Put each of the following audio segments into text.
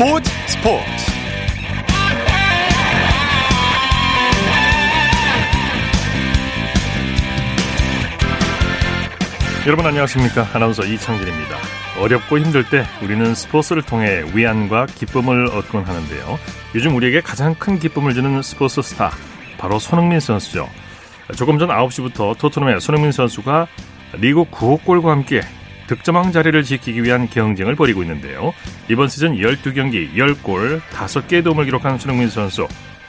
스포츠 스포츠. 여러분 안녕하십니까? 아나운서 이창진입니다. 어렵고 힘들 때 우리는 스포츠를 통해 위안과 기쁨을 얻곤 하는데요. 요즘 우리에게 가장 큰 기쁨을 주는 스포츠 스타 바로 손흥민 선수죠. 조금 전 9시부터 토트넘의 손흥민 선수가 리그 9호 골과 함께 득점왕 자리를 지키기 위한 경쟁을 벌이고 있는데요. 이번 시즌 12경기 10골 5개의 도움을 기록한 손흥민 선수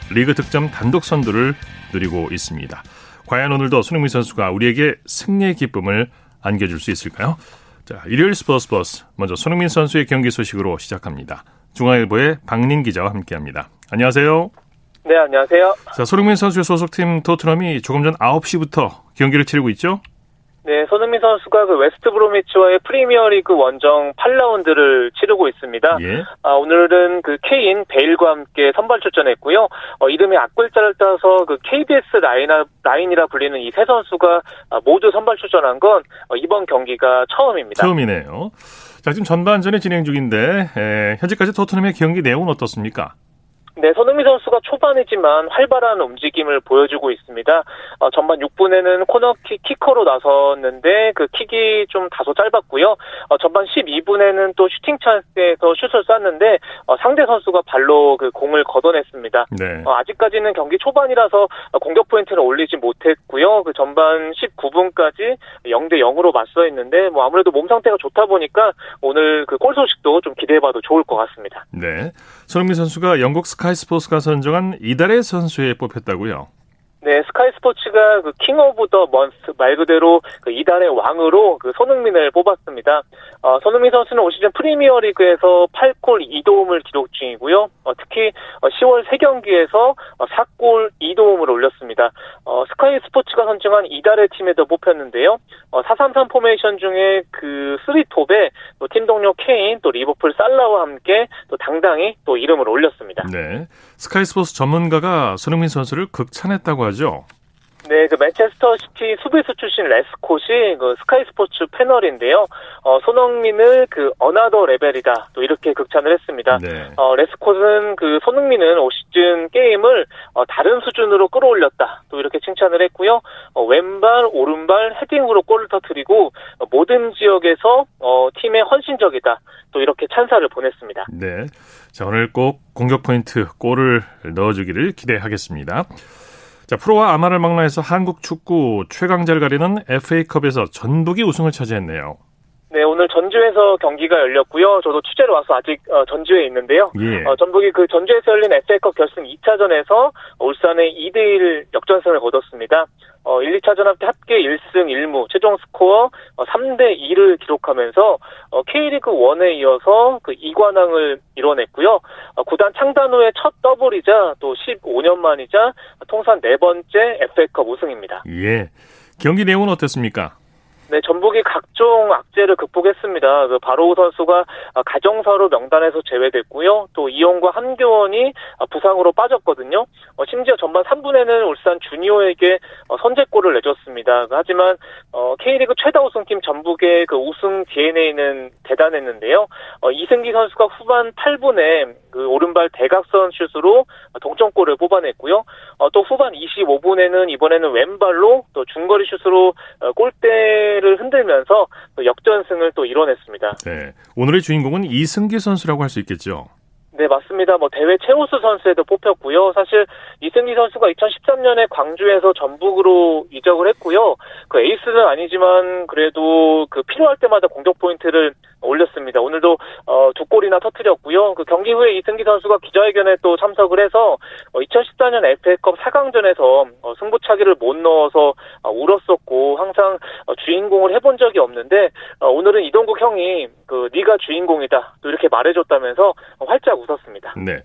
리그 득점 단독 선두를 누리고 있습니다. 과연 오늘도 손흥민 선수가 우리에게 승리의 기쁨을 안겨줄 수 있을까요? 자, 일요일 스포츠 버스 먼저 손흥민 선수의 경기 소식으로 시작합니다. 중앙일보의 박린 기자와 함께합니다. 안녕하세요. 네, 안녕하세요. 자, 손흥민 선수의 소속팀 토트넘이 조금 전 9시부터 경기를 치르고 있죠? 네, 손흥민 선수가 그 웨스트 브로미치와의 프리미어리그 원정 8라운드를 치르고 있습니다. 예. 아, 오늘은 그 케인, 베일과 함께 선발 출전했고요. 어, 이름의 앞글자를 따서 그 KBS 라인아, 라인이라 불리는 이 세 선수가 아, 모두 선발 출전한 건 어, 이번 경기가 처음입니다. 처음이네요. 자, 지금 전반전에 진행 중인데 에, 현재까지 토트넘의 경기 내용은 어떻습니까? 네, 손흥민 선수가 초반이지만 활발한 움직임을 보여주고 있습니다. 어, 전반 6분에는 코너킥 키커로 나섰는데 그 킥이 좀 다소 짧았고요. 어, 전반 12분에는 또 슈팅 찬스에서 슛을 쐈는데 어, 상대 선수가 발로 그 공을 걷어냈습니다. 네. 어, 아직까지는 경기 초반이라서 공격 포인트를 올리지 못했고요. 그 전반 19분까지 0대 0으로 맞서 있는데 뭐 아무래도 몸 상태가 좋다 보니까 오늘 그 골 소식도 좀 기대해봐도 좋을 것 같습니다. 네, 손흥민 선수가 영국 스카이 스카이 스포츠가 선정한 이달의 선수에 뽑혔다고요. 네, 스카이 스포츠가 그 King of the Month 말 그대로 그 이달의 왕으로 그 손흥민을 뽑았습니다. 어, 손흥민 선수는 올 시즌 프리미어리그에서 8골 2도움을 기록 중이고요. 어, 특히 10월 어, 3경기에서 4골 어, 2도움을 올렸습니다. 어, 스카이 스포츠가 선정한 이달의 팀에도 뽑혔는데요. 어, 433 포메이션 중에 그 3톱에 팀 동료 케인 또 리버풀 살라와 함께 또 당당히 또 이름을 올렸습니다. 네. 스카이 스포츠 전문가가 손흥민 선수를 극찬했다고 하죠. 네, 그 맨체스터 시티 수비수 출신 레스콧이 그 스카이 스포츠 패널인데요. 어, 손흥민을 그 another level이다. 또 이렇게 극찬을 했습니다. 네. 어, 레스콧은 그 손흥민은 올 시즌 게임을 어, 다른 수준으로 끌어올렸다. 또 이렇게 칭찬을 했고요. 어, 왼발, 오른발 헤딩으로 골을 터뜨리고 어, 모든 지역에서 어, 팀에 헌신적이다. 또 이렇게 찬사를 보냈습니다. 네. 자, 오늘 꼭 공격 포인트 골을 넣어주기를 기대하겠습니다. 자, 프로와 아마를 망라해서 한국 축구 최강자를 가리는 FA컵에서 전북이 우승을 차지했네요. 네, 오늘 전주에서 경기가 열렸고요. 저도 취재로 와서 아직 어, 전주에 있는데요. 예. 어, 전북이 그 전주에서 열린 FA컵 결승 2차전에서 울산의 2대1 역전승을 거뒀습니다. 어, 1, 2차전 합계 1승 1무, 최종 스코어 3대 어, 2를 기록하면서 어, K리그 1에 이어서 그 2관왕을 이뤄냈고요. 어, 구단 창단 후에 첫 더블이자 또 15년 만이자 통산 네 번째 FA컵 우승입니다. 예. 경기 내용은 어땠습니까? 네, 전북이 각종 악재를 극복했습니다. 그 바로우 선수가 가정사로 명단에서 제외됐고요. 또 이용과 한교원이 부상으로 빠졌거든요. 어, 심지어 전반 3분에는 울산 주니어에게 어, 선제골을 내줬습니다. 하지만 어, K리그 최다 우승팀 전북의 그 우승 DNA는 대단했는데요. 이승기 선수가 후반 8분에 그 오른발 대각선 슛으로 동점골을 뽑아냈고요. 또 후반 25분에는 이번에는 왼발로 또 중거리 슛으로 골대 경기를 흔들면서 역전승을 또 이뤄냈습니다. 네. 오늘의 주인공은 이승기 선수라고 할 수 있겠죠. 네, 맞습니다. 뭐 대회 최우수 선수에도 뽑혔고요. 사실 이승기 선수가 2013년에 광주에서 전북으로 이적을 했고요. 그 에이스는 아니지만 그래도 그 필요할 때마다 공격 포인트를 올렸습니다. 오늘도 어, 두 골이나 터뜨렸고요. 그 경기 후에 이승기 선수가 기자회견에 또 참석을 해서 어, 2014년 FA컵 4강전에서 어, 승부차기를 못 넣어서 어, 울었었고 항상 어, 주인공을 해본 적이 없는데 어, 오늘은 이동국 형이 그 네가 주인공이다 또 이렇게 말해줬다면서 활짝 웃었습니다. 네.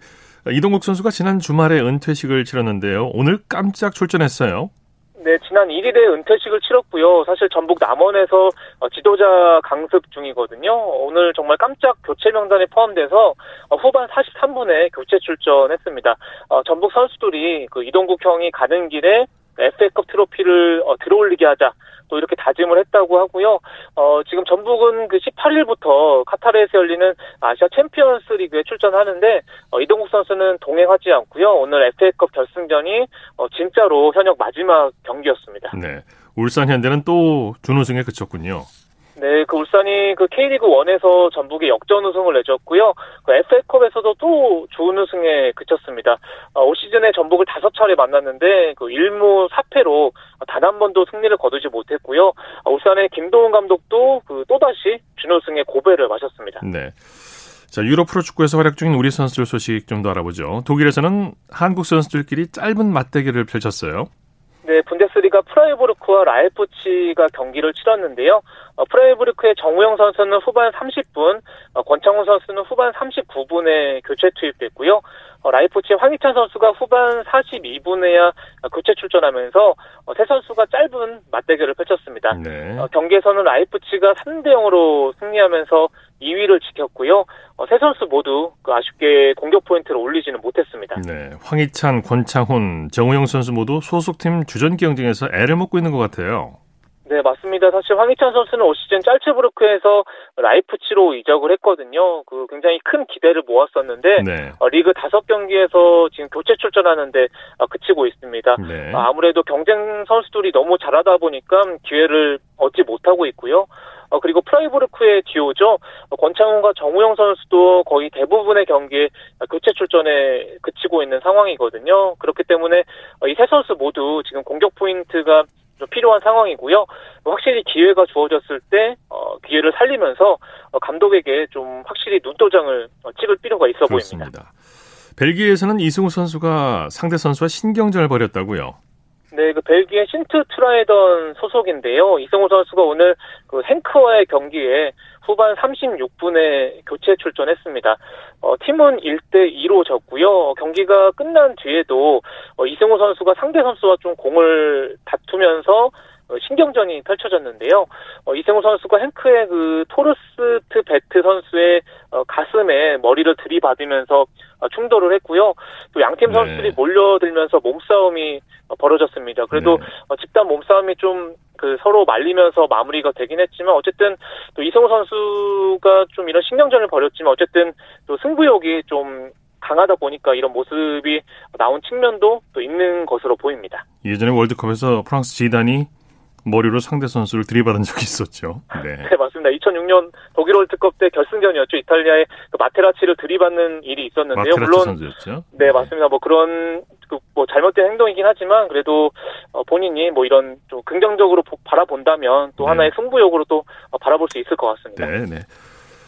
이동국 선수가 지난 주말에 은퇴식을 치렀는데요. 오늘 깜짝 출전했어요. 네, 지난 1일에 은퇴식을 치렀고요. 사실 전북 남원에서 어, 지도자 강습 중이거든요. 오늘 정말 깜짝 교체 명단에 포함돼서 어, 후반 43분에 교체 출전했습니다. 어, 전북 선수들이 그 이동국 형이 가는 길에 FA컵 트로피를 어, 들어올리게 하자. 또 이렇게 다짐을 했다고 하고요. 어, 지금 전북은 그 18일부터 카타르에서 열리는 아시아 챔피언스 리그에 출전하는데 어, 이동국 선수는 동행하지 않고요. 오늘 FA컵 결승전이 어, 진짜로 현역 마지막 경기였습니다. 네. 울산 현대는 또 준우승에 그쳤군요. 네, 그 울산이 그 K리그 1에서 전북에 역전 우승을 내줬고요. 그 FA컵에서도 또 준우승에 그쳤습니다. 어, 올 시즌에 전북을 다섯 차례 만났는데 그 1무 4패로 단 한 번도 승리를 거두지 못했고요. 어, 울산의 김도훈 감독도 그 또다시 준우승의 고배를 마셨습니다. 네. 자, 유럽 프로축구에서 활약 중인 우리 선수들 소식 좀 더 알아보죠. 독일에서는 한국 선수들끼리 짧은 맞대결을 펼쳤어요. 네, 분데스리가 프라이부르크와 라이프치히가 경기를 치렀는데요. 어, 프라이부르크의 정우영 선수는 후반 30분, 어, 권창훈 선수는 후반 39분에 교체 투입됐고요. 어, 라이프치히의 황희찬 선수가 후반 42분에야 교체 출전하면서 어, 세 선수가 짧은 맞대결을 펼쳤습니다. 네. 어, 경기에서는 라이프치히가 3대 0으로 승리하면서 2위를 지켰고요. 어, 세 선수 모두 그 아쉽게 공격 포인트를 올리지는 못했습니다. 네. 황희찬, 권창훈, 정우영 선수 모두 소속팀 주전 경쟁에서 애를 먹고 있는 것 같아요. 네, 맞습니다. 사실 황희찬 선수는 올 시즌 짤츠부르크에서 라이프치히로 이적을 했거든요. 그 굉장히 큰 기대를 모았었는데 네. 어, 리그 다섯 경기에서 지금 교체 출전하는데 어, 그치고 있습니다. 네. 어, 아무래도 경쟁 선수들이 너무 잘하다 보니까 기회를 얻지 못하고 있고요. 어, 그리고 프라이부르크의 듀오죠. 어, 권창훈과 정우영 선수도 거의 대부분의 경기에 교체 출전에 그치고 있는 상황이거든요. 그렇기 때문에 어, 이 세 선수 모두 지금 공격 포인트가 좀 필요한 상황이고요. 확실히 기회가 주어졌을 때 어, 기회를 살리면서 어, 감독에게 좀 확실히 눈도장을 어, 찍을 필요가 있어 보입니다. 그렇습니다. 벨기에에서는 이승우 선수가 상대 선수와 신경전을 벌였다고요. 네, 그 벨기에 신트 트라위던 소속인데요. 이승우 선수가 오늘 그 헹크와의 경기에 후반 36분에 교체 출전했습니다. 어, 팀은 1대 2로 졌고요. 경기가 끝난 뒤에도 어, 이승우 선수가 상대 선수와 좀 공을 다투면서 어, 신경전이 펼쳐졌는데요. 어, 이승우 선수가 헹크의 그 토르스트베트 선수의 어, 가슴에 머리를 들이받으면서 어, 충돌을 했고요. 또 양팀 네. 선수들이 몰려들면서 몸싸움이 어, 벌어졌습니다. 그래도 네. 어, 집단 몸싸움이 좀 그 서로 말리면서 마무리가 되긴 했지만 어쨌든 또 이승우 선수가 좀 이런 신경전을 벌였지만 어쨌든 또 승부욕이 좀 강하다 보니까 이런 모습이 나온 측면도 또 있는 것으로 보입니다. 예전에 월드컵에서 프랑스 지단이 머리로 상대 선수를 들이받은 적이 있었죠. 네. 네, 맞습니다. 2006년 독일 월드컵 때 결승전이었죠. 이탈리아의 그 마테라치를 들이받는 일이 있었는데요. 물론 선수였죠. 네, 맞습니다. 뭐 그런 그 뭐 잘못된 행동이긴 하지만 그래도 어, 본인이 뭐 이런 좀 긍정적으로 보- 바라본다면 또 네. 하나의 승부욕으로 또 어, 바라볼 수 있을 것 같습니다. 네, 네.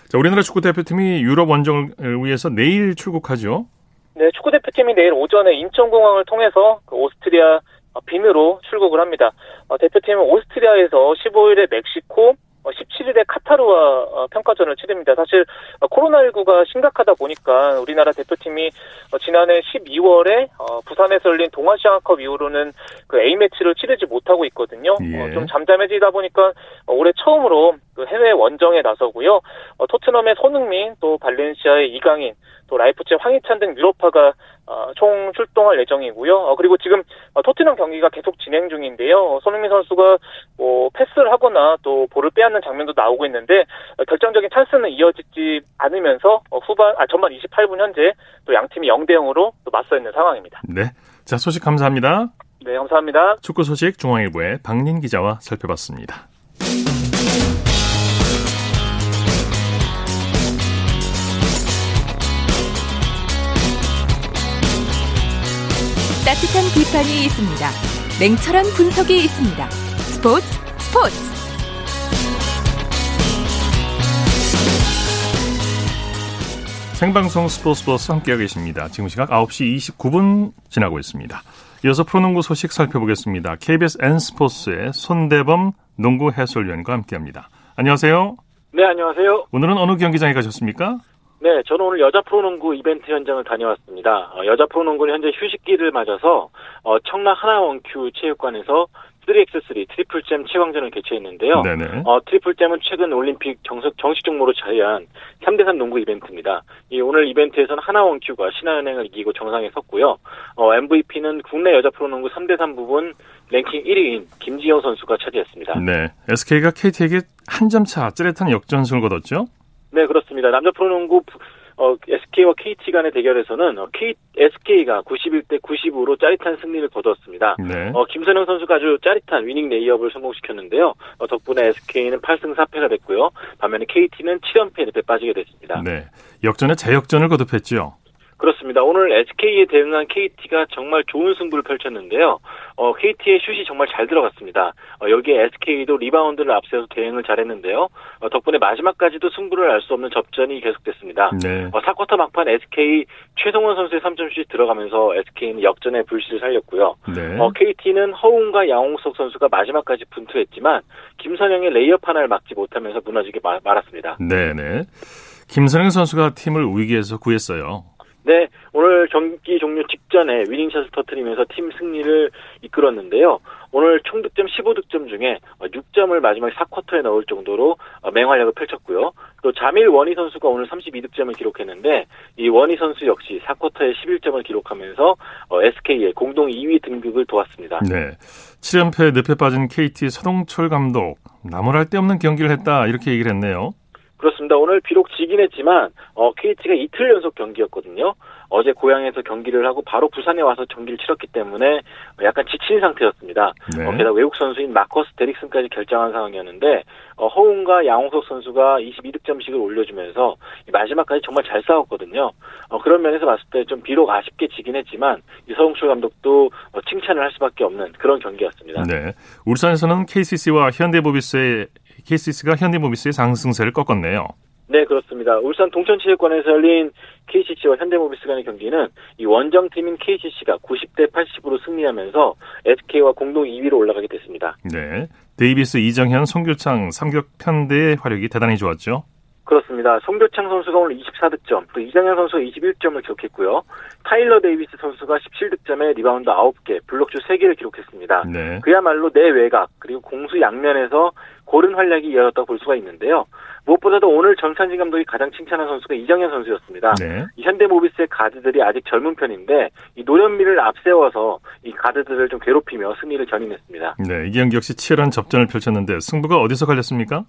자, 우리나라 축구 대표팀이 유럽 원정을 위해서 내일 출국하죠. 네, 축구 대표팀이 내일 오전에 인천공항을 통해서 그 오스트리아 어, 빈으로 출국을 합니다. 어, 대표팀은 오스트리아에서 15일에 멕시코, 어, 17일에 카타르와 어, 평가전을 치릅니다. 사실 어, 코로나19가 심각하다 보니까 우리나라 대표팀이 어, 지난해 12월에 어, 부산에서 열린 동아시아컵 이후로는 그 A 매치를 치르지 못하고 있거든요. 예. 어, 좀 잠잠해지다 보니까 어, 올해 처음으로 그 해외 원정에 나서고요. 어, 토트넘의 손흥민, 또 발렌시아의 이강인, 또 라이프치의 황희찬 등 유로파가 어, 총 출동할 예정이고요. 어, 그리고 지금 어, 토트넘 경기가 계속 진행 중인데요. 어, 손흥민 선수가 뭐 패스를 하거나 또 볼을 빼앗는 장면도 나오고 있는데 어, 결정적인 찬스는 이어지지 않으면서 어, 후반 아 전반 28분 현재 또 양 팀이 0대 0으로 또 맞서 있는 상황입니다. 네. 자, 소식 감사합니다. 네, 감사합니다. 축구 소식 중앙일보의 박린 기자와 살펴봤습니다. 따뜻한 비판이 있습니다. 냉철한 분석이 있습니다. 스포츠 스포츠 생방송 스포츠 버스 함께하고 계십니다. 지금 시각 9시 29분 지나고 있습니다. 이어서 프로농구 소식 살펴보겠습니다. KBS N스포츠의 손대범 농구 해설위원과 함께합니다. 안녕하세요. 네, 안녕하세요. 오늘은 어느 경기장에 가셨습니까? 네, 저는 오늘 여자 프로농구 이벤트 현장을 다녀왔습니다. 어, 여자 프로농구는 현재 휴식기를 맞아서 어, 청라 하나원큐 체육관에서 3x3 트리플잼 최강전을 개최했는데요. 네네. 어, 트리플잼은 최근 올림픽 정식, 정식 종목으로 자리한 3대3 농구 이벤트입니다. 이 오늘 이벤트에서는 하나원큐가 신한은행을 이기고 정상에 섰고요. 어, MVP는 국내 여자 프로농구 3대3 부분 랭킹 1위인 김지영 선수가 차지했습니다. 네. SK가 KT에게 한 점 차 짜릿한 역전승을 거뒀죠? 네, 그렇습니다. 남자 프로농구 어, SK와 KT 간의 대결에서는 어, K, SK가 91대 90으로 짜릿한 승리를 거두었습니다. 네. 어, 김선형 선수가 아주 짜릿한 winning 레이업을 성공시켰는데요. 어, 덕분에 SK는 8승 4패가 됐고요. 반면에 KT는 7연패 늪에 빠지게 됐습니다. 네. 역전에 재역전을 거듭했죠. 그렇습니다. 오늘 SK에 대응한 KT가 정말 좋은 승부를 펼쳤는데요. 어, KT의 슛이 정말 잘 들어갔습니다. 어, 여기에 SK도 리바운드를 앞세워서 대응을 잘했는데요. 어, 덕분에 마지막까지도 승부를 알 수 없는 접전이 계속됐습니다. 네. 어, 4쿼터 막판 SK 최성원 선수의 3점슛이 들어가면서 SK는 역전의 불씨를 살렸고요. 네. 어, KT는 허훈과 양홍석 선수가 마지막까지 분투했지만 김선형의 레이업 하나를 막지 못하면서 무너지게 마- 말았습니다. 네네. 김선형 선수가 팀을 위기에서 구했어요. 네, 오늘 경기 종료 직전에 위닝샷을 터트리면서 팀 승리를 이끌었는데요. 오늘 총 득점 15득점 중에 6점을 마지막 4쿼터에 넣을 정도로 어, 맹활약을 펼쳤고요. 또 자밀 원희 선수가 오늘 32득점을 기록했는데 이 원희 선수 역시 4쿼터에 11점을 기록하면서 SK의 공동 2위 등극을 도왔습니다. 네. 7연패 늪에 빠진 KT 서동철 감독 나무랄 데 없는 경기를 했다 이렇게 얘기를 했네요. 그렇습니다. 오늘 비록 지긴 했지만 어, KT가 이틀 연속 경기였거든요. 어제 고향에서 경기를 하고 바로 부산에 와서 경기를 치렀기 때문에 약간 지친 상태였습니다. 네. 어, 게다가 외국 선수인 마커스 데릭슨까지 결정한 상황이었는데 어, 허웅과 양홍석 선수가 22득점씩을 올려주면서 이 마지막까지 정말 잘 싸웠거든요. 어, 그런 면에서 봤을 때 좀 비록 아쉽게 지긴 했지만 이 서동철 감독도 어, 칭찬을 할 수밖에 없는 그런 경기였습니다. 네. 울산에서는 KCC와 현대모비스의 KCC가 현대모비스의 상승세를 꺾었네요. 네, 그렇습니다. 울산 동천체육관에서 열린 KCC와 현대모비스 간의 경기는 이 원정팀인 KCC가 90대 80으로 승리하면서 SK와 공동 2위로 올라가게 됐습니다. 네. 데이비스, 이정현, 송교창 삼각 편대의 활약이 대단히 좋았죠. 그렇습니다. 송교창 선수가 오늘 24득점, 또 이정현 선수가 21점을 기록했고요. 타일러 데이비스 선수가 17득점에 리바운드 9개, 블록슛 3개를 기록했습니다. 네. 그야말로 내 외곽 그리고 공수 양면에서 고른 활약이 이어졌다고 볼 수가 있는데요. 무엇보다도 오늘 정찬진 감독이 가장 칭찬한 선수가 이정현 선수였습니다. 네. 이 현대모비스의 가드들이 아직 젊은 편인데 이 노련미를 앞세워서 이 가드들을 좀 괴롭히며 승리를 견인했습니다. 네. 이 경기 역시 치열한 접전을 펼쳤는데 승부가 어디서 갈렸습니까?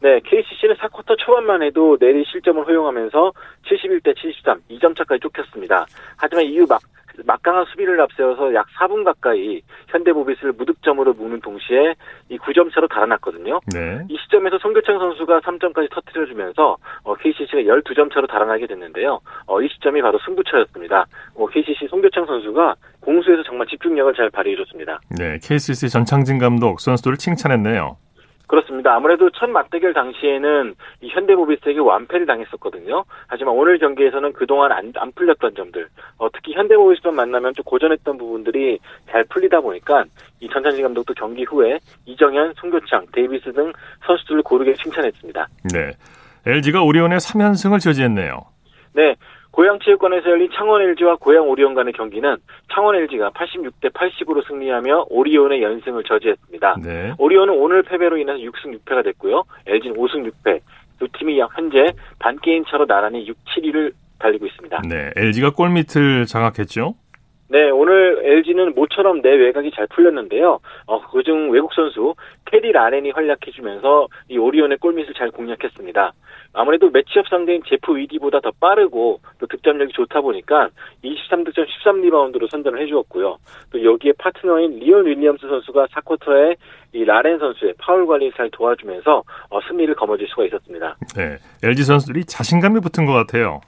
네, KCC는 4쿼터 초반만 해도 내리 실점을 허용하면서 71대 73, 2점 차까지 쫓겼습니다. 하지만 이후 막 막강한 수비를 앞세워서 약 4분 가까이 현대모비스를 무득점으로 묶는 동시에 이 9점 차로 달아났거든요. 네. 이 시점에서 송교창 선수가 3점까지 터뜨려주면서 어, KCC가 12점 차로 달아나게 됐는데요. 어, 이 시점이 바로 승부처였습니다. 어, KCC 송교창 선수가 공수에서 정말 집중력을 잘 발휘해줬습니다. 네. KCC 전창진 감독 선수들을 칭찬했네요. 그렇습니다. 아무래도 첫 맞대결 당시에는 이 현대모비스에게 완패를 당했었거든요. 하지만 오늘 경기에서는 그동안 안, 안 풀렸던 점들, 어, 특히 현대모비스만 만나면 좀 고전했던 부분들이 잘 풀리다 보니까 이 전창진 감독도 경기 후에 이정현, 송교창, 데이비스 등 선수들을 고르게 칭찬했습니다. 네. LG가 오리온의 3연승을 저지했네요. 네. 고양 체육관에서 열린 창원 LG와 고양 오리온 간의 경기는 창원 LG가 86대 80으로 승리하며 오리온의 연승을 저지했습니다. 네. 오리온은 오늘 패배로 인해서 6승 6패가 됐고요. LG는 5승 6패. 두 팀이 현재 반게임 차로 나란히 6, 7위를 달리고 있습니다. 네. LG가 골밑을 장악했죠. 네, 오늘 LG는 모처럼 내 외곽이 잘 풀렸는데요. 어, 그중 외국 선수 캐디 라렌이 활약해주면서 이 오리온의 골밑을 잘 공략했습니다. 아무래도 매치업 상대인 제프 위디보다 더 빠르고 또 득점력이 좋다 보니까 23득점 13리바운드로 선전을 해주었고요. 또 여기에 파트너인 리온 윌리엄스 선수가 4쿼터에 이 라렌 선수의 파울 관리를 잘 도와주면서 어, 승리를 거머쥘 수가 있었습니다. 네. LG 선수들이 자신감이 붙은 것 같아요.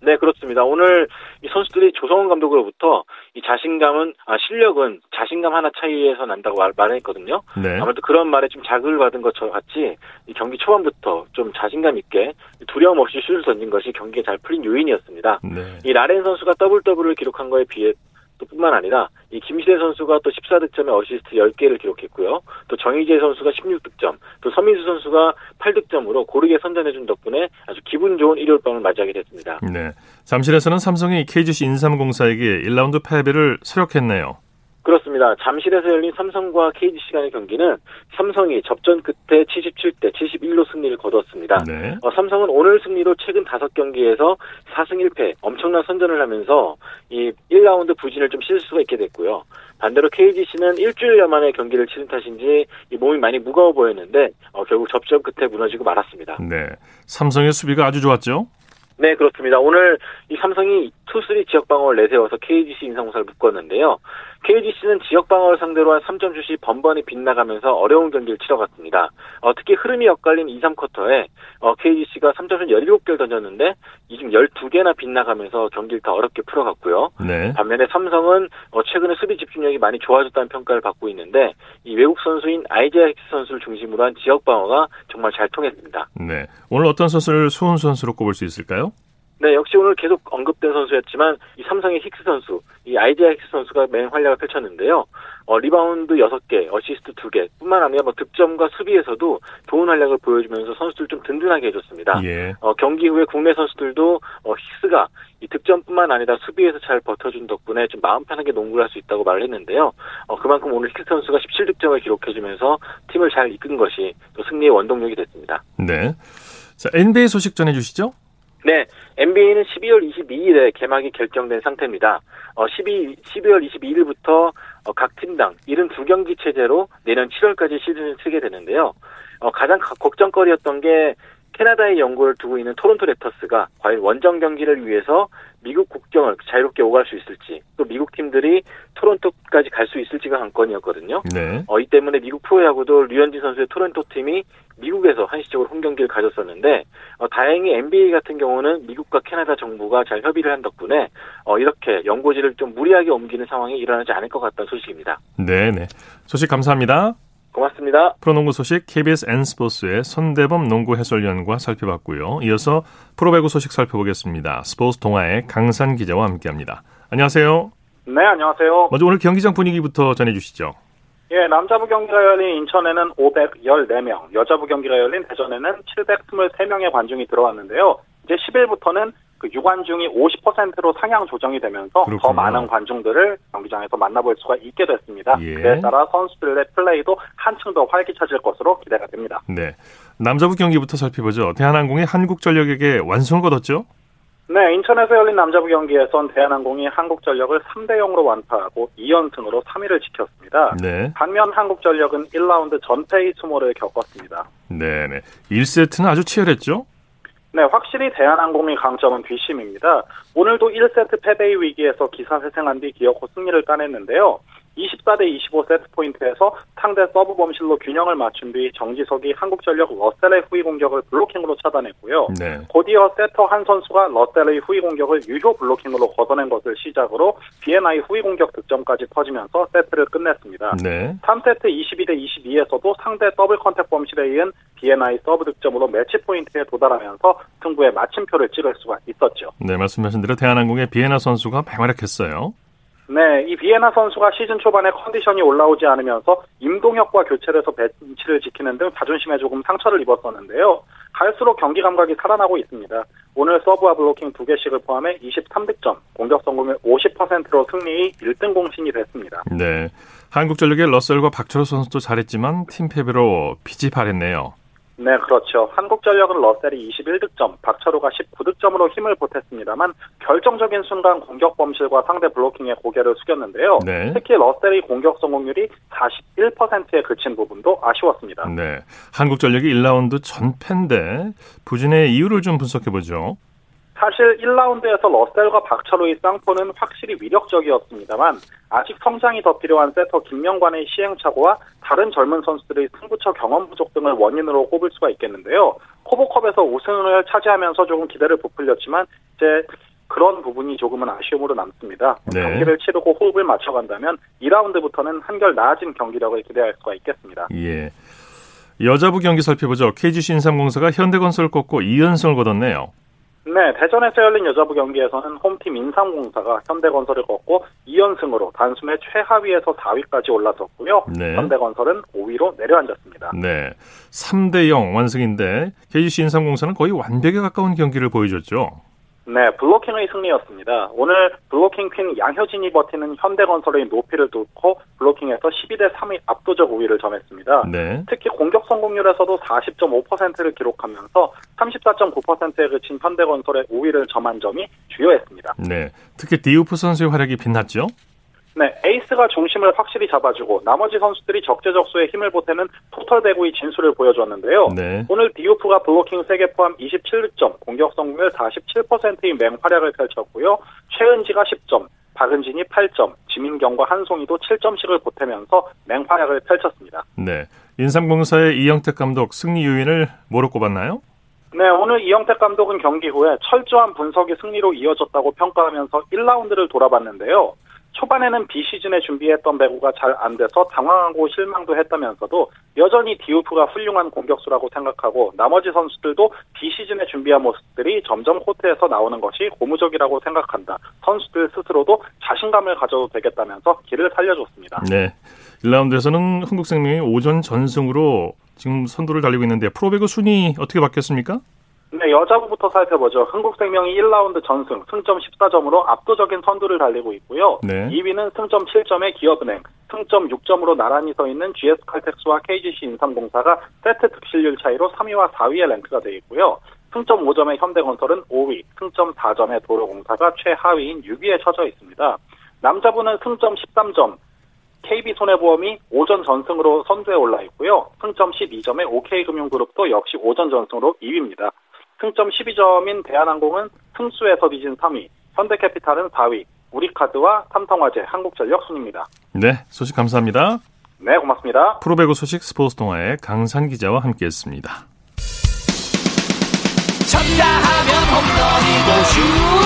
네, 그렇습니다. 오늘 이 선수들이 조성원 감독으로부터 이 자신감은, 아, 실력은 자신감 하나 차이에서 난다고 말, 말했거든요. 네. 아무래도 그런 말에 좀 자극을 받은 것처럼 같이 이 경기 초반부터 좀 자신감 있게 두려움 없이 슛을 던진 것이 경기에 잘 풀린 요인이었습니다. 네. 이 라렌 선수가 더블 더블을 기록한 거에 비해 또 뿐만 아니라 이 김시래 선수가 또 14득점에 어시스트 10개를 기록했고요. 또 정희재 선수가 16득점, 또 서민수 선수가 8득점으로 고르게 선전해준 덕분에 아주 기분 좋은 일요일 밤을 맞이하게 됐습니다. 네. 잠실에서는 삼성이 KGC 인삼공사에게 1라운드 패배를 서력했네요. 그렇습니다. 잠실에서 열린 삼성과 KGC 간의 경기는 삼성이 접전 끝에 77대 71로 승리를 거뒀습니다. 네. 어, 삼성은 오늘 승리로 최근 5경기에서 4승 1패 엄청난 선전을 하면서 이 1라운드 부진을 좀실 수가 있게 됐고요. 반대로 KGC는 일주일여 만에 경기를 치른 탓인지 이 몸이 많이 무거워 보였는데 어, 결국 접전 끝에 무너지고 말았습니다. 네. 삼성의 수비가 아주 좋았죠? 네, 그렇습니다. 오늘 이 삼성이 투쓰리 지역 방어를 내세워서 KGC 인상공사를 묶었는데요. KGC는 지역 방어를 상대로 한 3점 슛이 번번이 빗나가면서 어려운 경기를 치러갔습니다. 어, 특히 흐름이 엇갈린 2, 3쿼터에 어, KGC가 3점슛 17개를 던졌는데 이 중 12개나 빗나가면서 경기를 더 어렵게 풀어갔고요. 네. 반면에 삼성은 어, 최근에 수비 집중력이 많이 좋아졌다는 평가를 받고 있는데 이 외국 선수인 아이제아 힉스 선수를 중심으로 한 지역 방어가 정말 잘 통했습니다. 네. 오늘 어떤 선수를 수훈 선수로 꼽을 수 있을까요? 네, 역시 오늘 계속 언급된 선수였지만 이 삼성의 힉스 선수, 이 아이제아 힉스 선수가 맹활약을 펼쳤는데요. 어, 리바운드 6개, 어시스트 2개 뿐만 아니라 뭐 득점과 수비에서도 좋은 활약을 보여주면서 선수들 좀 든든하게 해줬습니다. 예. 어, 경기 후에 국내 선수들도 어, 힉스가 이 득점뿐만 아니라 수비에서 잘 버텨준 덕분에 좀 마음 편하게 농구를 할 수 있다고 말을 했는데요. 어, 그만큼 오늘 힉스 선수가 17득점을 기록해주면서 팀을 잘 이끈 것이 또 승리의 원동력이 됐습니다. 네. 자, NBA 소식 전해주시죠? 네, NBA는 12월 22일에 개막이 결정된 상태입니다. 어, 12, 12월 22일부터 어, 각 팀당 72경기 체제로 내년 7월까지 시즌을 치게 되는데요. 어, 가장 걱정거리였던 게 캐나다의 연고를 두고 있는 토론토 랩터스가 과연 원정 경기를 위해서 미국 국경을 자유롭게 오갈 수 있을지 또 미국 팀들이 토론토까지 갈 수 있을지가 관건이었거든요. 네. 어, 이 때문에 미국 프로야구도 류현진 선수의 토론토 팀이 미국에서 한시적으로 홈 경기를 가졌었는데 어, 다행히 NBA 같은 경우는 미국과 캐나다 정부가 잘 협의를 한 덕분에 어, 이렇게 연고지를 좀 무리하게 옮기는 상황이 일어나지 않을 것 같다는 소식입니다. 네, 네. 소식 감사합니다. 고맙습니다. 프로농구 소식 KBS N스포츠의 손대범 농구 해설위원과 살펴봤고요. 이어서 프로배구 소식 살펴보겠습니다. 스포츠 동아의 강산 기자와 함께합니다. 안녕하세요. 네, 안녕하세요. 먼저 오늘 경기장 분위기부터 전해주시죠. 예, 남자부 경기가 열린 인천에는 514명, 여자부 경기가 열린 대전에는 723명의 관중이 들어왔는데요. 이제 10일부터는 그 유관중이 50%로 상향 조정이 되면서 그렇군요. 더 많은 관중들을 경기장에서 만나볼 수가 있게 됐습니다. 예. 그에 따라 선수들의 플레이도 한층 더 활기차질 것으로 기대가 됩니다. 네. 남자부 경기부터 살펴보죠. 대한항공이 한국전력에게 완승을 거뒀죠? 네, 인천에서 열린 남자부 경기에선 대한항공이 한국전력을 3대 0으로 완파하고 2연승으로 3위를 지켰습니다. 네. 반면 한국전력은 1라운드 전패의 수모를 겪었습니다. 네 네. 1세트는 아주 치열했죠? 네, 확실히 대한항공의 강점은 뒷심입니다. 오늘도 1세트 패배의 위기에서 기사 회생한 뒤 기어코 승리를 따냈는데요. 24대 25 세트 포인트에서 상대 서브 범실로 균형을 맞춘 뒤 정지석이 한국전력 러셀의 후위 공격을 블로킹으로 차단했고요. 네. 곧이어 세터 한선수가 러셀의 후위 공격을 유효 블로킹으로 걷어낸 것을 시작으로 비예나의 후위 공격 득점까지 터지면서 세트를 끝냈습니다. 네. 3세트 22대 22에서도 상대 double contact 범실에 이은 비예나의 서브 득점으로 매치 포인트에 도달하면서 승부의 마침표를 찍을 수가 있었죠. 네, 말씀하신 대로 대한항공의 비예나 선수가 맹활약했어요. 네, 이 비에나 선수가 시즌 초반에 컨디션이 올라오지 않으면서 임동혁과 교체를 해서 벤치를 지키는 등 자존심에 조금 상처를 입었었는데요. 갈수록 경기 감각이 살아나고 있습니다. 오늘 서브와 블로킹 두개씩을 포함해 23득점, 공격 성공률 50%로 승리의 1등 공신이 됐습니다. 네. 한국전력의 러셀과 박철호 선수도 잘했지만 팀 패배로 빚이 발했네요. 네, 그렇죠. 한국전력은 러셀이 21득점, 박철호가 19득점으로 힘을 보탰습니다만 결정적인 순간 공격 범실과 상대 블로킹에 고개를 숙였는데요. 네. 특히 러셀의 공격 성공률이 41%에 그친 부분도 아쉬웠습니다. 네. 한국전력이 1라운드 전패인데 부진의 이유를 좀 분석해 보죠. 사실 1라운드에서 러셀과 박철호의 쌍포는 확실히 위력적이었습니다만 아직 성장이 더 필요한 세터 김명관의 시행착오와 다른 젊은 선수들의 승부처 경험 부족 등을 원인으로 꼽을 수가 있겠는데요. 코보컵에서 우승을 차지하면서 조금 기대를 부풀렸지만 이제 그런 부분이 조금은 아쉬움으로 남습니다. 네. 경기를 치르고 호흡을 맞춰간다면 2라운드부터는 한결 나아진 경기력을 기대할 수가 있겠습니다. 예. 여자부 경기 살펴보죠. KGC 인삼공사가 현대건설을 꺾고 2연승을 거뒀네요. 네, 대전에서 열린 여자부 경기에서는 홈팀 인삼공사가 현대건설을 꺾고 2연승으로 단숨에 최하위에서 4위까지 올라섰고요. 네. 현대건설은 5위로 내려앉았습니다. 네. 3대 0 완승인데 KGC 인삼공사는 거의 완벽에 가까운 경기를 보여줬죠. 네, 블로킹의 승리였습니다. 오늘 블로킹 퀸 양효진이 버티는 현대건설의 높이를 뚫고 블로킹에서 12대 3의 압도적 우위를 점했습니다. 네. 특히 공격 성공률에서도 40.5%를 기록하면서 34.9%에 그친 현대건설에 우위를 점한 점이 주효했습니다. 네, 특히 디우프 선수의 활약이 빛났죠? 네, 에이스가 중심을 확실히 잡아주고 나머지 선수들이 적재적소에 힘을 보태는 토털 배구의 진수를 보여줬는데요. 네. 오늘 디우프가 블로킹 3개 포함 27점, 공격 성공률 47%의 맹활약을 펼쳤고요. 최은지가 10점, 박은진이 8점, 지민경과 한송이도 7점씩을 보태면서 맹활약을 펼쳤습니다. 네, 인삼공사의 이영택 감독 승리 요인을 뭐로 꼽았나요? 네, 오늘 이영택 감독은 경기 후에 철저한 분석이 승리로 이어졌다고 평가하면서 1라운드를 돌아봤는데요. 초반에는 비시즌에 준비했던 배구가 잘 안 돼서 당황하고 실망도 했다면서도 여전히 디우프가 훌륭한 공격수라고 생각하고 나머지 선수들도 비시즌에 준비한 모습들이 점점 코트에서 나오는 것이 고무적이라고 생각한다. 선수들 스스로도 자신감을 가져도 되겠다면서 길을 살려줬습니다. 네. 1라운드에서는 한국생명이 오전 전승으로 지금 선두를 달리고 있는데 프로배구 순위 어떻게 바뀌었습니까? 네, 여자부부터 살펴보죠. 한국생명이 1라운드 전승, 승점 14점으로 압도적인 선두를 달리고 있고요. 네. 2위는 승점 7점의 기업은행, 승점 6점으로 나란히 서 있는 GS칼텍스와 KGC 인삼공사가 세트 득실률 차이로 3위와 4위에 랭크가 되어 있고요. 승점 5점의 현대건설은 5위, 승점 4점의 도로공사가 최하위인 6위에 처져 있습니다. 남자부는 승점 13점, KB손해보험이 오전 전승으로 선두에 올라 있고요. 승점 12점의 OK금융그룹도 역시 오전 전승으로 2위입니다. 승점 12점인 대한항공은 승수에서 빚진 3위, 현대캐피탈은 4위, 우리카드와 삼성화재, 한국전력 순입니다. 네, 소식 감사합니다. 네, 고맙습니다. 프로배구 소식 스포츠 동아의 강산 기자와 함께했습니다. 쳤다 하면 홈런이고 슛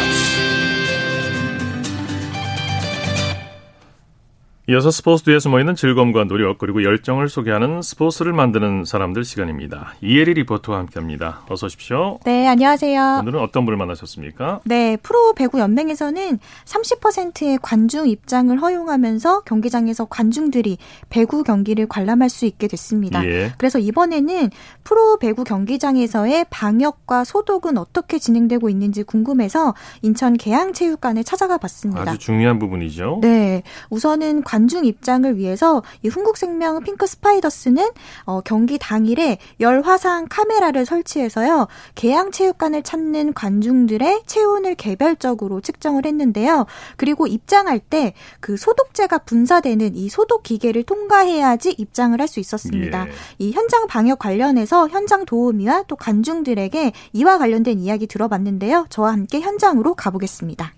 이어서 스포츠 뒤에 숨어있는 즐거움과 노력 그리고 열정을 소개하는 스포츠를 만드는 사람들 시간입니다. 이혜리 리포터와 함께합니다. 어서 오십시오. 네, 안녕하세요. 오늘은 어떤 분을 만나셨습니까? 네, 프로 배구 연맹에서는 30%의 관중 입장을 허용하면서 경기장에서 관중들이 배구 경기를 관람할 수 있게 됐습니다. 예. 그래서 이번에는 프로 배구 경기장에서의 방역과 소독은 어떻게 진행되고 있는지 궁금해서 인천 계양체육관에 찾아가 봤습니다. 아주 중요한 부분이죠. 네, 우선은 관 관중 입장을 위해서 이 흥국생명 핑크 스파이더스는 어, 경기 당일에 열 화상 카메라를 설치해서요. 계양체육관을 찾는 관중들의 체온을 개별적으로 측정을 했는데요. 그리고 입장할 때 그 소독제가 분사되는 이 소독 기계를 통과해야지 입장을 할 수 있었습니다. 예. 이 현장 방역 관련해서 현장 도우미와 또 관중들에게 이와 관련된 이야기 들어봤는데요. 저와 함께 현장으로 가보겠습니다.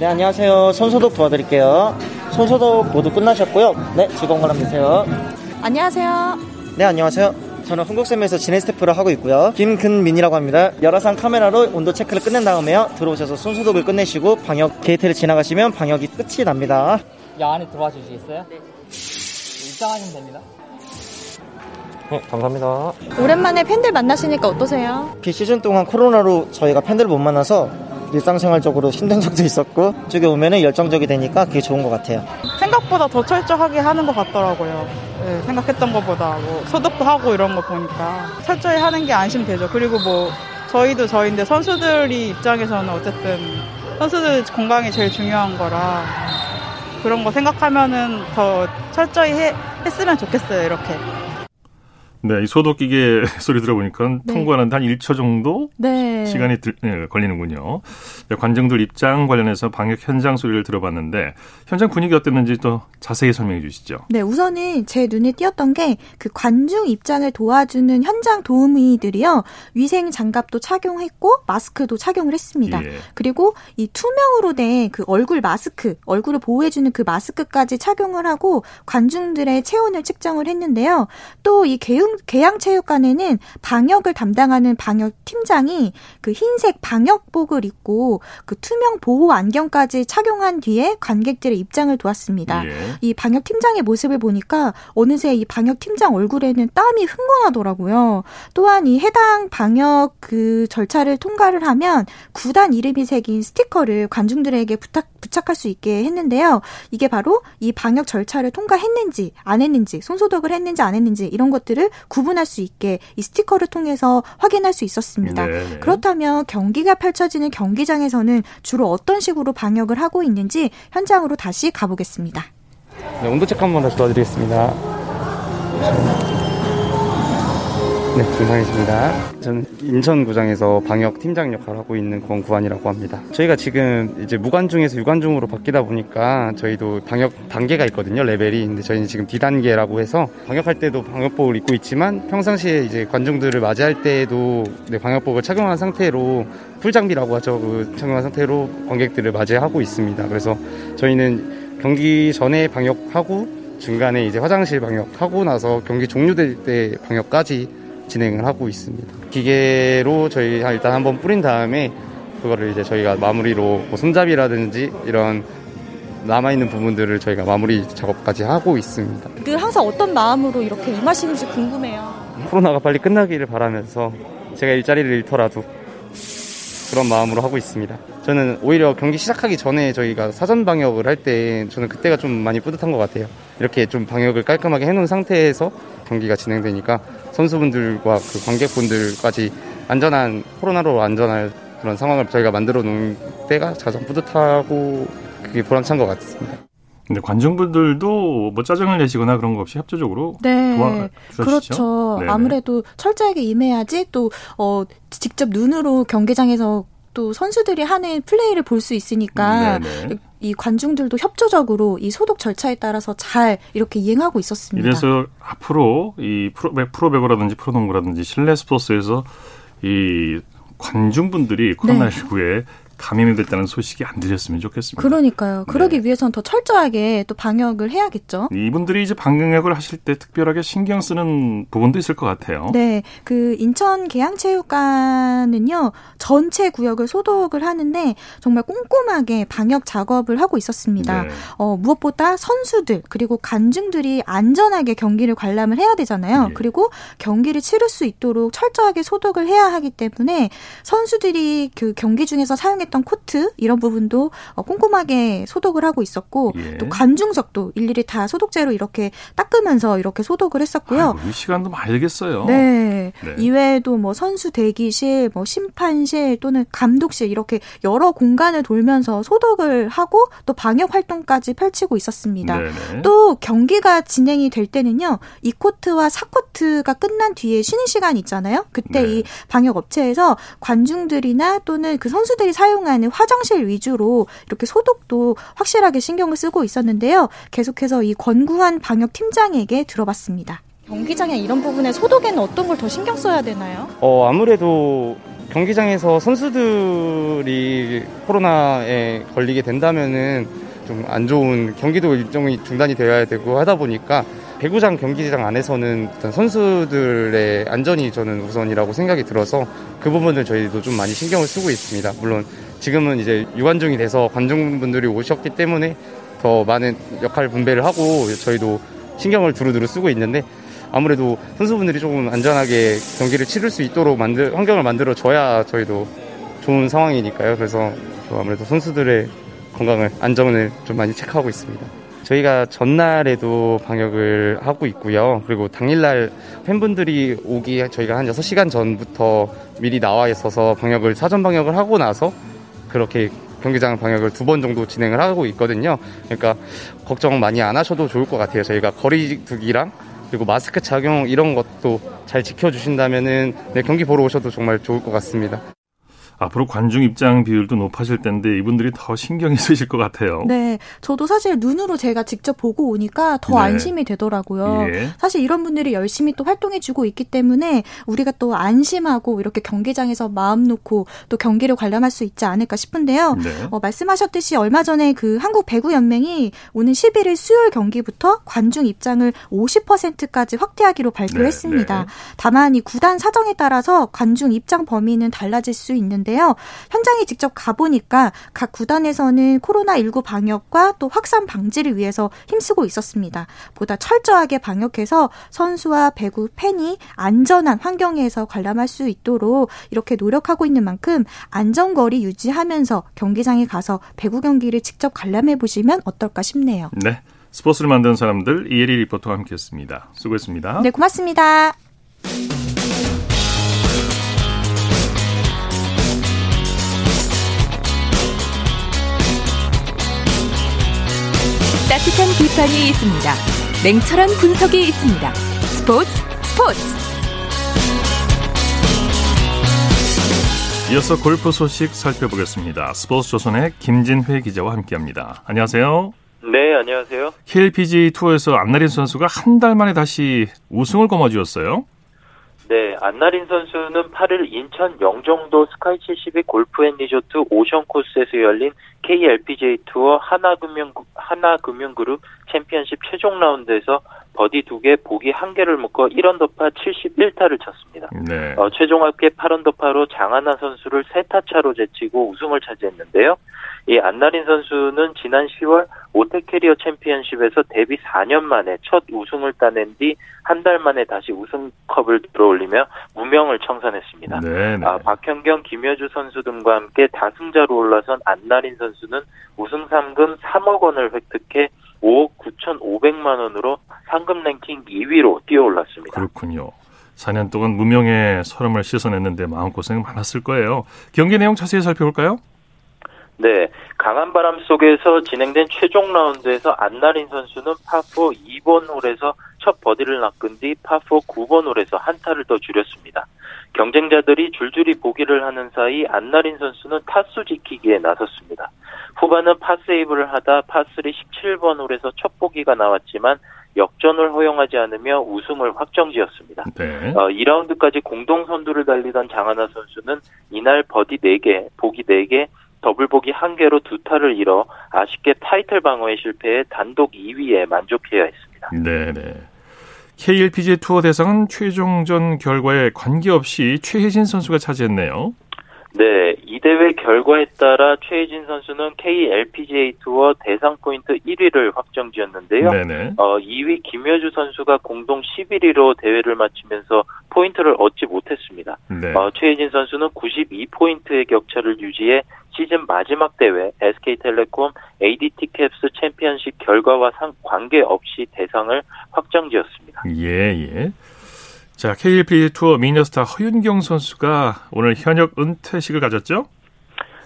네, 안녕하세요. 손소독 도와드릴게요. 손소독 모두 끝나셨고요. 네, 즐거운 관람 되세요. 안녕하세요. 네, 안녕하세요. 저는 한국쌤에서 진행 스태프를 하고 있고요. 김근민이라고 합니다. 열화상 카메라로 온도 체크를 끝낸 다음에요. 들어오셔서 손소독을 끝내시고 방역 게이트를 지나가시면 방역이 끝이 납니다. 이 안에 들어와 주시겠어요? 네. 입장하시면 됩니다. 네, 감사합니다. 오랜만에 팬들 만나시니까 어떠세요? 비시즌 동안 코로나로 저희가 팬들을 못 만나서 일상생활적으로 힘든 적도 있었고 이쪽에 오면은 열정적이 되니까 그게 좋은 것 같아요. 생각보다 더 철저하게 하는 것 같더라고요. 네, 생각했던 것보다 뭐 소독도 하고 이런 거 보니까 철저히 하는 게 안심되죠. 그리고 뭐 저희도 저희인데 선수들이 입장에서는 어쨌든 선수들 건강이 제일 중요한 거라 그런 거 생각하면은 더 철저히 해, 했으면 좋겠어요. 이렇게. 네, 이 소독기계 소리 들어보니까 네. 통과하는데 한 1초 정도 네. 시간이 들, 네, 걸리는군요. 네, 관중들 입장 관련해서 방역 현장 소리를 들어봤는데 현장 분위기 어땠는지 또 자세히 설명해 주시죠. 네, 우선은 제 눈에 띄었던 게 그 관중 입장을 도와주는 현장 도우미들이요. 위생 장갑도 착용했고 마스크도 착용을 했습니다. 예. 그리고 이 투명으로 된 그 얼굴 마스크, 얼굴을 보호해 주는 그 마스크까지 착용을 하고 관중들의 체온을 측정을 했는데요. 또 이 개음 계양체육관에는 방역을 담당하는 방역 팀장이 그 흰색 방역복을 입고 그 투명 보호 안경까지 착용한 뒤에 관객들의 입장을 도왔습니다. 예. 이 방역 팀장의 모습을 보니까 어느새 이 방역 팀장 얼굴에는 땀이 흥건하더라고요. 또한 이 해당 방역 그 절차를 통과를 하면 구단 이름이 새긴 스티커를 관중들에게 부탁 부착할 수 있게 했는데요. 이게 바로 이 방역 절차를 통과했는지 안 했는지 손소독을 했는지 안 했는지 이런 것들을 구분할 수 있게 이 스티커를 통해서 확인할 수 있었습니다. 네 그렇다면 경기가 펼쳐지는 경기장에서는 주로 어떤 식으로 방역을 하고 있는지 현장으로 다시 가보겠습니다. 네, 온도 체크 한번 다시 도와드리겠습니다. 네, 김상희입니다. 저는 인천구장에서 방역 팀장 역할을 하고 있는 권구환이라고 합니다. 저희가 지금 이제 무관중에서 유관중으로 바뀌다 보니까 저희도 방역 단계가 있거든요, 레벨이. 근데 저희는 지금 D단계라고 해서 방역할 때도 방역복을 입고 있지만 평상시에 이제 관중들을 맞이할 때에도 네, 방역복을 착용한 상태로 풀장비라고 하죠. 그 착용한 상태로 관객들을 맞이하고 있습니다. 그래서 저희는 경기 전에 방역하고 중간에 이제 화장실 방역하고 나서 경기 종료될 때 방역까지 진행을 하고 있습니다. 기계로 저희 일단 한번 뿌린 다음에 그거를 이제 저희가 마무리로 뭐 손잡이라든지 이런 남아있는 부분들을 저희가 마무리 작업까지 하고 있습니다. 늘 항상 어떤 마음으로 이렇게 임하시는지 궁금해요. 코로나가 빨리 끝나기를 바라면서 제가 일자리를 잃더라도 그런 마음으로 하고 있습니다. 저는 오히려 경기 시작하기 전에 저희가 사전 방역을 할 때 저는 그때가 좀 많이 뿌듯한 것 같아요. 이렇게 좀 방역을 깔끔하게 해놓은 상태에서 경기가 진행되니까 선수분들과 그 관객분들까지 안전한 코로나로 안전할 그런 상황을 저희가 만들어 놓은 때가 가장 뿌듯하고 그게 보람찬 것 같습니다. 근데 관중분들도 뭐 짜증을 내시거나 그런 거 없이 협조적으로 네. 도와주시죠. 그렇죠. 네네. 아무래도 철저하게 임해야지 또 어, 직접 눈으로 경기장에서 또 선수들이 하는 플레이를 볼 수 있으니까 네네. 이 관중들도 협조적으로 이 소독 절차에 따라서 잘 이렇게 이행하고 있었습니다. 이래서 앞으로 이 프로, 프로배구라든지 프로농구라든지 실내 스포츠에서 이 관중분들이 코로나19에 네. 감염이 됐다는 소식이 안 들렸으면 좋겠습니다. 그러니까요. 그러기 네. 위해서는 더 철저하게 또 방역을 해야겠죠. 이분들이 이제 방역을 하실 때 특별하게 신경 쓰는 부분도 있을 것 같아요. 네. 그 인천 계양체육관은요. 전체 구역을 소독을 하는데 정말 꼼꼼하게 방역 작업을 하고 있었습니다. 네. 어, 무엇보다 선수들 그리고 관중들이 안전하게 경기를 관람을 해야 되잖아요. 네. 그리고 경기를 치를 수 있도록 철저하게 소독을 해야 하기 때문에 선수들이 그 경기 중에서 사용했 사용했던 코트 이런 부분도 어, 꼼꼼하게 소독을 하고 있었고 예. 또 관중석도 일일이 다 소독제로 이렇게 닦으면서 이렇게 소독을 했었고요. 아이고, 이 시간도 많이 들겠어요. 네. 네. 이외에도 뭐 선수 대기실, 뭐 심판실 또는 감독실 이렇게 여러 공간을 돌면서 소독을 하고 또 방역 활동까지 펼치고 있었습니다. 네네. 또 경기가 진행이 될 때는요. 이 코트와 사 코트가 끝난 뒤에 쉬는 시간 있잖아요. 그때 네. 이 방역 업체에서 관중들이나 또는 그 선수들이 사용 사용하는 화장실 위주로 이렇게 소독도 확실하게 신경을 쓰고 있었는데요. 계속해서 이 권구한 방역 팀장에게 들어봤습니다. 경기장에 이런 부분에 소독에는 어떤 걸 더 신경 써야 되나요? 어, 아무래도 경기장에서 선수들이 코로나에 걸리게 된다면은 좀 안 좋은 경기도 일정이 중단이 되어야 되고 하다 보니까 배구장 경기장 안에서는 선수들의 안전이 저는 우선이라고 생각이 들어서 그 부분을 저희도 좀 많이 신경을 쓰고 있습니다. 물론 지금은 이제 유관중이 돼서 관중분들이 오셨기 때문에 더 많은 역할 분배를 하고 저희도 신경을 두루두루 쓰고 있는데 아무래도 선수분들이 조금 안전하게 경기를 치를 수 있도록 만들, 환경을 만들어 줘야 저희도 좋은 상황이니까요. 그래서 아무래도 선수들의 건강을 안전을 좀 많이 체크하고 있습니다. 저희가 전날에도 방역을 하고 있고요. 그리고 당일날 팬분들이 오기 저희가 한 6시간 전부터 미리 나와 있어서 방역을 사전 방역을 하고 나서 그렇게 경기장 방역을 두 번 정도 진행을 하고 있거든요. 그러니까 걱정 많이 안 하셔도 좋을 것 같아요. 저희가 거리 두기랑 그리고 마스크 착용 이런 것도 잘 지켜주신다면은 네, 경기 보러 오셔도 정말 좋을 것 같습니다. 앞으로 관중 입장 비율도 높아질 텐데 이분들이 더 신경이 쓰실 것 같아요. 네, 저도 사실 눈으로 제가 직접 보고 오니까 더 네. 안심이 되더라고요. 예. 사실 이런 분들이 열심히 또 활동해주고 있기 때문에 우리가 또 안심하고 이렇게 경기장에서 마음 놓고 또 경기를 관람할 수 있지 않을까 싶은데요. 네. 어, 말씀하셨듯이 얼마 전에 그 한국 배구 연맹이 오는 11일 수요일 경기부터 관중 입장을 50%까지 확대하기로 발표했습니다. 네, 네. 다만 이 구단 사정에 따라서 관중 입장 범위는 달라질 수 있는데 요. 현장에 직접 가보니까 각 구단에서는 코로나19 방역과 또 확산 방지를 위해서 힘쓰고 있었습니다. 보다 철저하게 방역해서 선수와 배구 팬이 안전한 환경에서 관람할 수 있도록 이렇게 노력하고 있는 만큼 안전거리 유지하면서 경기장에 가서 배구 경기를 직접 관람해 보시면 어떨까 싶네요. 네. 스포츠를 만드는 사람들 이혜리 리포터와 함께했습니다. 수고했습니다. 네, 고맙습니다. 따뜻한 비판이 있습니다. 냉철한 분석이 있습니다. 스포츠 스포츠. 이어서 골프 소식 살펴보겠습니다. 스포츠 조선의 김진회 기자와 함께합니다. 안녕하세요. 네, 안녕하세요. KLPGA 투어에서 안나린 선수가 한 달 만에 다시 우승을 거머쥐었어요. 네, 안나린 선수는 8일 인천 영종도 스카이 72 골프 앤 리조트 오션 코스에서 열린 KLPGA 투어 하나금융 하나금융그룹 챔피언십 최종 라운드에서 버디 2개, 보기 1개를 묶어 1언더파 71타를 쳤습니다. 네. 어, 최종 합계 8언더파로 장하나 선수를 3타 차로 제치고 우승을 차지했는데요. 이 안나린 선수는 지난 10월 오테 캐리어 챔피언십에서 데뷔 4년 만에 첫 우승을 따낸 뒤 한 달 만에 다시 우승컵을 들어올리며 무명을 청산했습니다. 네, 네. 아, 박현경, 김여주 선수 등과 함께 다승자로 올라선 안나린 선수는 우승 상금 3억 원을 획득해 5억 9,500만 원으로 상금 랭킹 2위로 뛰어올랐습니다. 그렇군요. 4년 동안 무명의 서름을 씻어냈는데 마음고생 많았을 거예요. 경기 내용 자세히 살펴볼까요? 네, 강한 바람 속에서 진행된 최종 라운드에서 안나린 선수는 파4 2번 홀에서 첫 버디를 낚은 뒤 파4 9번 홀에서 한타를 더 줄였습니다. 경쟁자들이 줄줄이 보기를 하는 사이 안나린 선수는 타수 지키기에 나섰습니다. 후반은 파세이브를 하다 파3 17번 홀에서 첫 보기가 나왔지만 역전을 허용하지 않으며 우승을 확정지었습니다. 네. 어, 2라운드까지 공동 선두를 달리던 장하나 선수는 이날 버디 4개, 보기 4개, 더블 보기 1개로 두 타를 잃어 아쉽게 타이틀 방어에 실패해 단독 2위에 만족해야 했습니다. 네, 네. KLPGA 투어 대상은 최종전 결과에 관계없이 최혜진 선수가 차지했네요. 네, 이 대회 결과에 따라 최혜진 선수는 KLPGA 투어 대상 포인트 1위를 확정 지었는데요. 네네. 어, 2위 김효주 선수가 공동 11위로 대회를 마치면서 포인트를 얻지 못했습니다. 네. 어, 최혜진 선수는 92포인트의 격차를 유지해 시즌 마지막 대회 SK텔레콤 ADT 캡스 챔피언십 결과와 상, 관계없이 대상을 확정 지었습니다. 예, 예. 자, KLP 투어 미녀 스타 허윤경 선수가 오늘 현역 은퇴식을 가졌죠?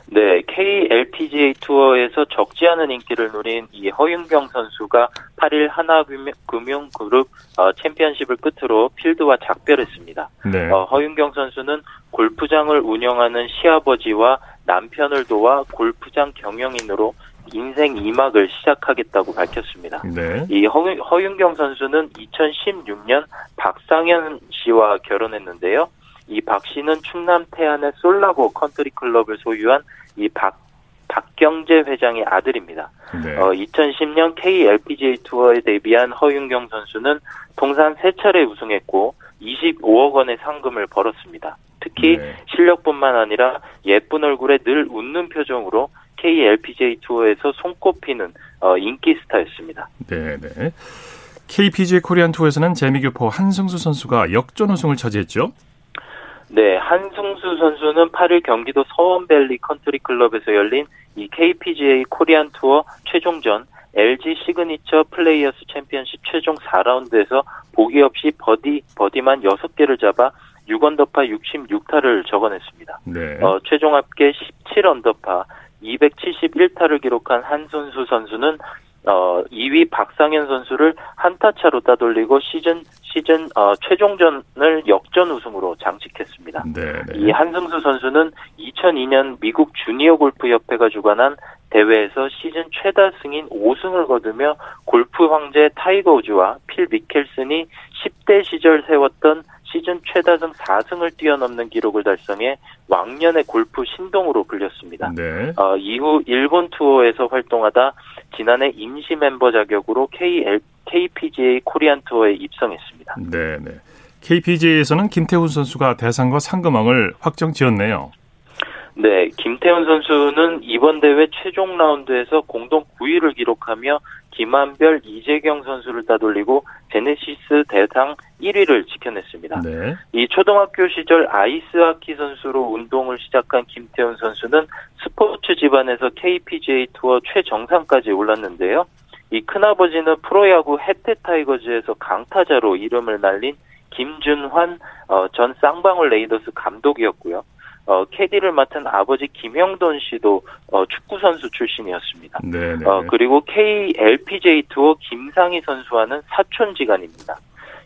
네, KLPGA 투어에서 적지 않은 인기를 누린 이 허윤경 선수가 8일 하나금융그룹 어, 챔피언십을 끝으로 필드와 작별했습니다. 네. 어, 허윤경 선수는 골프장을 운영하는 시아버지와 남편을 도와 골프장 경영인으로 인생 2막을 시작하겠다고 밝혔습니다. 네. 이 허, 허윤경 선수는 2016년 박상현 씨와 결혼했는데요. 이 박 씨는 충남 태안의 솔라고 컨트리 클럽을 소유한 이 박 박경재 회장의 아들입니다. 네. 어, 2010년 KLPGA 투어에 데뷔한 허윤경 선수는 통산 3차례 우승했고 25억 원의 상금을 벌었습니다. 특히 네. 실력뿐만 아니라 예쁜 얼굴에 늘 웃는 표정으로 KLPGA 투어에서 손꼽히는 어, 인기 스타였습니다. 네, 네. KPGA 코리안 투어에서는 재미교포 한승수 선수가 역전 우승을 차지했죠. 네, 한승수 선수는 8일 경기도 서원밸리 컨트리 클럽에서 열린 이 KPGA 코리안 투어 최종전 LG 시그니처 플레이어스 챔피언십 최종 4라운드에서 보기 없이 버디 버디만 6개를 잡아 6언더파 66타를 적어냈습니다. 네. 어, 최종 합계 17언더파 271타를 기록한 한승수 선수는 어, 2위 박상현 선수를 한타 차로 따돌리고 시즌 시즌 어, 최종전을 역전 우승으로 장식했습니다. 네, 이 한승수 선수는 2002년 미국 주니어 골프 협회가 주관한 대회에서 시즌 최다 승인 5승을 거두며 골프 황제 타이거 우즈와 필 미켈슨이 10대 시절 세웠던 시즌 최다승 4승을 뛰어넘는 기록을 달성해 왕년의 골프 신동으로 불렸습니다. 네. 어, 이후 일본 투어에서 활동하다 지난해 임시 멤버 자격으로 KL, KPGA 코리안 투어에 입성했습니다. 네, 네. KPGA에서는 김태훈 선수가 대상과 상금왕을 확정 지었네요. 네, 김태훈 선수는 이번 대회 최종 라운드에서 공동 9위를 기록하며 김한별, 이재경 선수를 따돌리고 제네시스 대상 1위를 지켜냈습니다. 네. 이 초등학교 시절 아이스하키 선수로 운동을 시작한 김태훈 선수는 스포츠 집안에서 KPGA 투어 최정상까지 올랐는데요. 이 큰아버지는 프로야구 해태 타이거즈에서 강타자로 이름을 날린 김준환 어, 전 쌍방울 레이더스 감독이었고요. 어, 캐디를 맡은 아버지 김영돈 씨도 어, 축구 선수 출신이었습니다. 네, 네. 어, 그리고 KLPGA 투어 김상희 선수와는 사촌지간입니다.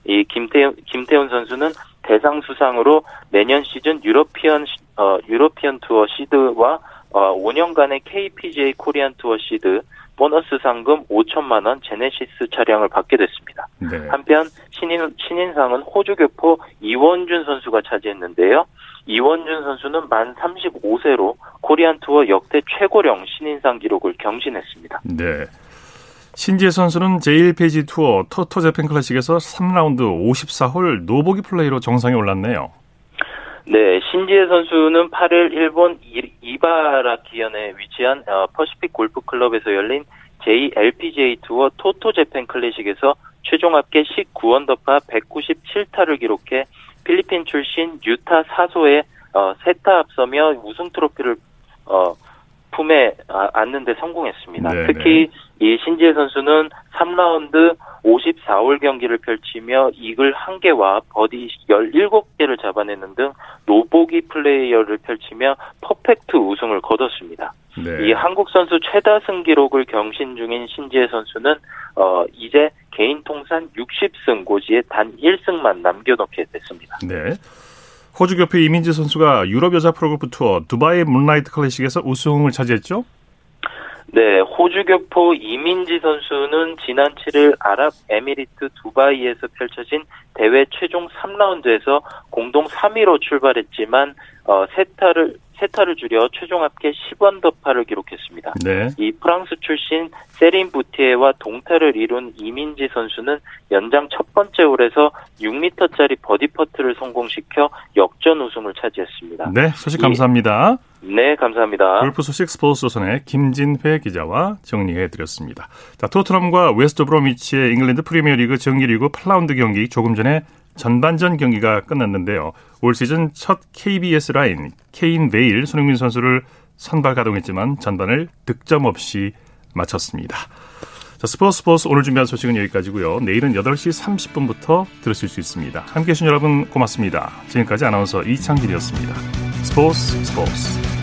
이 김태훈, 김태훈 선수는 대상 수상으로 내년 시즌 유러피언 어, 유러피언 투어 시드와 어, 5년간의 KPGA 코리안 투어 시드 보너스 상금 5천만 원 제네시스 차량을 받게 됐습니다. 네. 한편 신인 신인상은 호주 교포 이원준 선수가 차지했는데요. 이원준 선수는 만 35세로 코리안 투어 역대 최고령 신인상 기록을 경신했습니다. 네. 신지애 선수는 JLPGA 투어 토토 재팬 클래식에서 3라운드 54홀 노보기 플레이로 정상에 올랐네요. 네, 신지애 선수는 8일 일본 이- 이바라키현에 위치한 어, 퍼시픽 골프 클럽에서 열린 JLPGA 투어 토토 재팬 클래식에서 최종 합계 19언더파 197타를 기록해 필리핀 출신 유카 사소에 어, 세타 앞서며 우승 트로피를 어, 품에 아- 안는데 성공했습니다. 네, 특히 이 신지애 선수는 3라운드 54홀 경기를 펼치며 이글 1개와 버디 17개를 잡아내는 등 노보기 플레이를 펼치며 퍼펙트 우승을 거뒀습니다. 네. 이 한국 선수 최다 승 기록을 경신 중인 신지애 선수는 어 이제 개인 통산 60승 고지에 단 1승만 남겨놓게 됐습니다. 네. 호주 교포 이민지 선수가 유럽 여자 프로골프 투어 두바이 문라이트 클래식에서 우승을 차지했죠? 네, 호주 교포 이민지 선수는 지난 7일 아랍에미리트 두바이에서 펼쳐진 대회 최종 3라운드에서 공동 3위로 출발했지만 어, 세타를 세타를 줄여 최종 합계 10언더파를 기록했습니다. 네. 이 프랑스 출신 셀린 부티에와 동타를 이룬 이민지 선수는 연장 첫 번째 홀에서 6m짜리 버디 퍼트를 성공시켜 역전 우승을 차지했습니다. 네, 소식 이- 감사합니다. 네, 감사합니다. 골프 소식 스포츠조선의 김진회 기자와 정리해 드렸습니다. 자, 토트넘과 웨스트 브로미치의 잉글랜드 프리미어리그 정규리그 8라운드 경기 조금 전에 전반전 경기가 끝났는데요. 올 시즌 첫 KBS 라인 케인 베일 손흥민 선수를 선발 가동했지만 전반을 득점 없이 마쳤습니다. 자, 스포츠 스포츠 오늘 준비한 소식은 여기까지고요. 내일은 8시 30분부터 들으실 수 있습니다. 함께해 주신 여러분 고맙습니다. 지금까지 아나운서 이창길이었습니다. 스포츠 스포츠